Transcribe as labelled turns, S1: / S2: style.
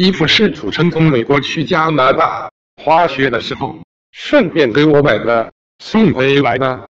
S1: 衣服是楚成从美国去加拿大滑雪的时候顺便给我买的，送回来的。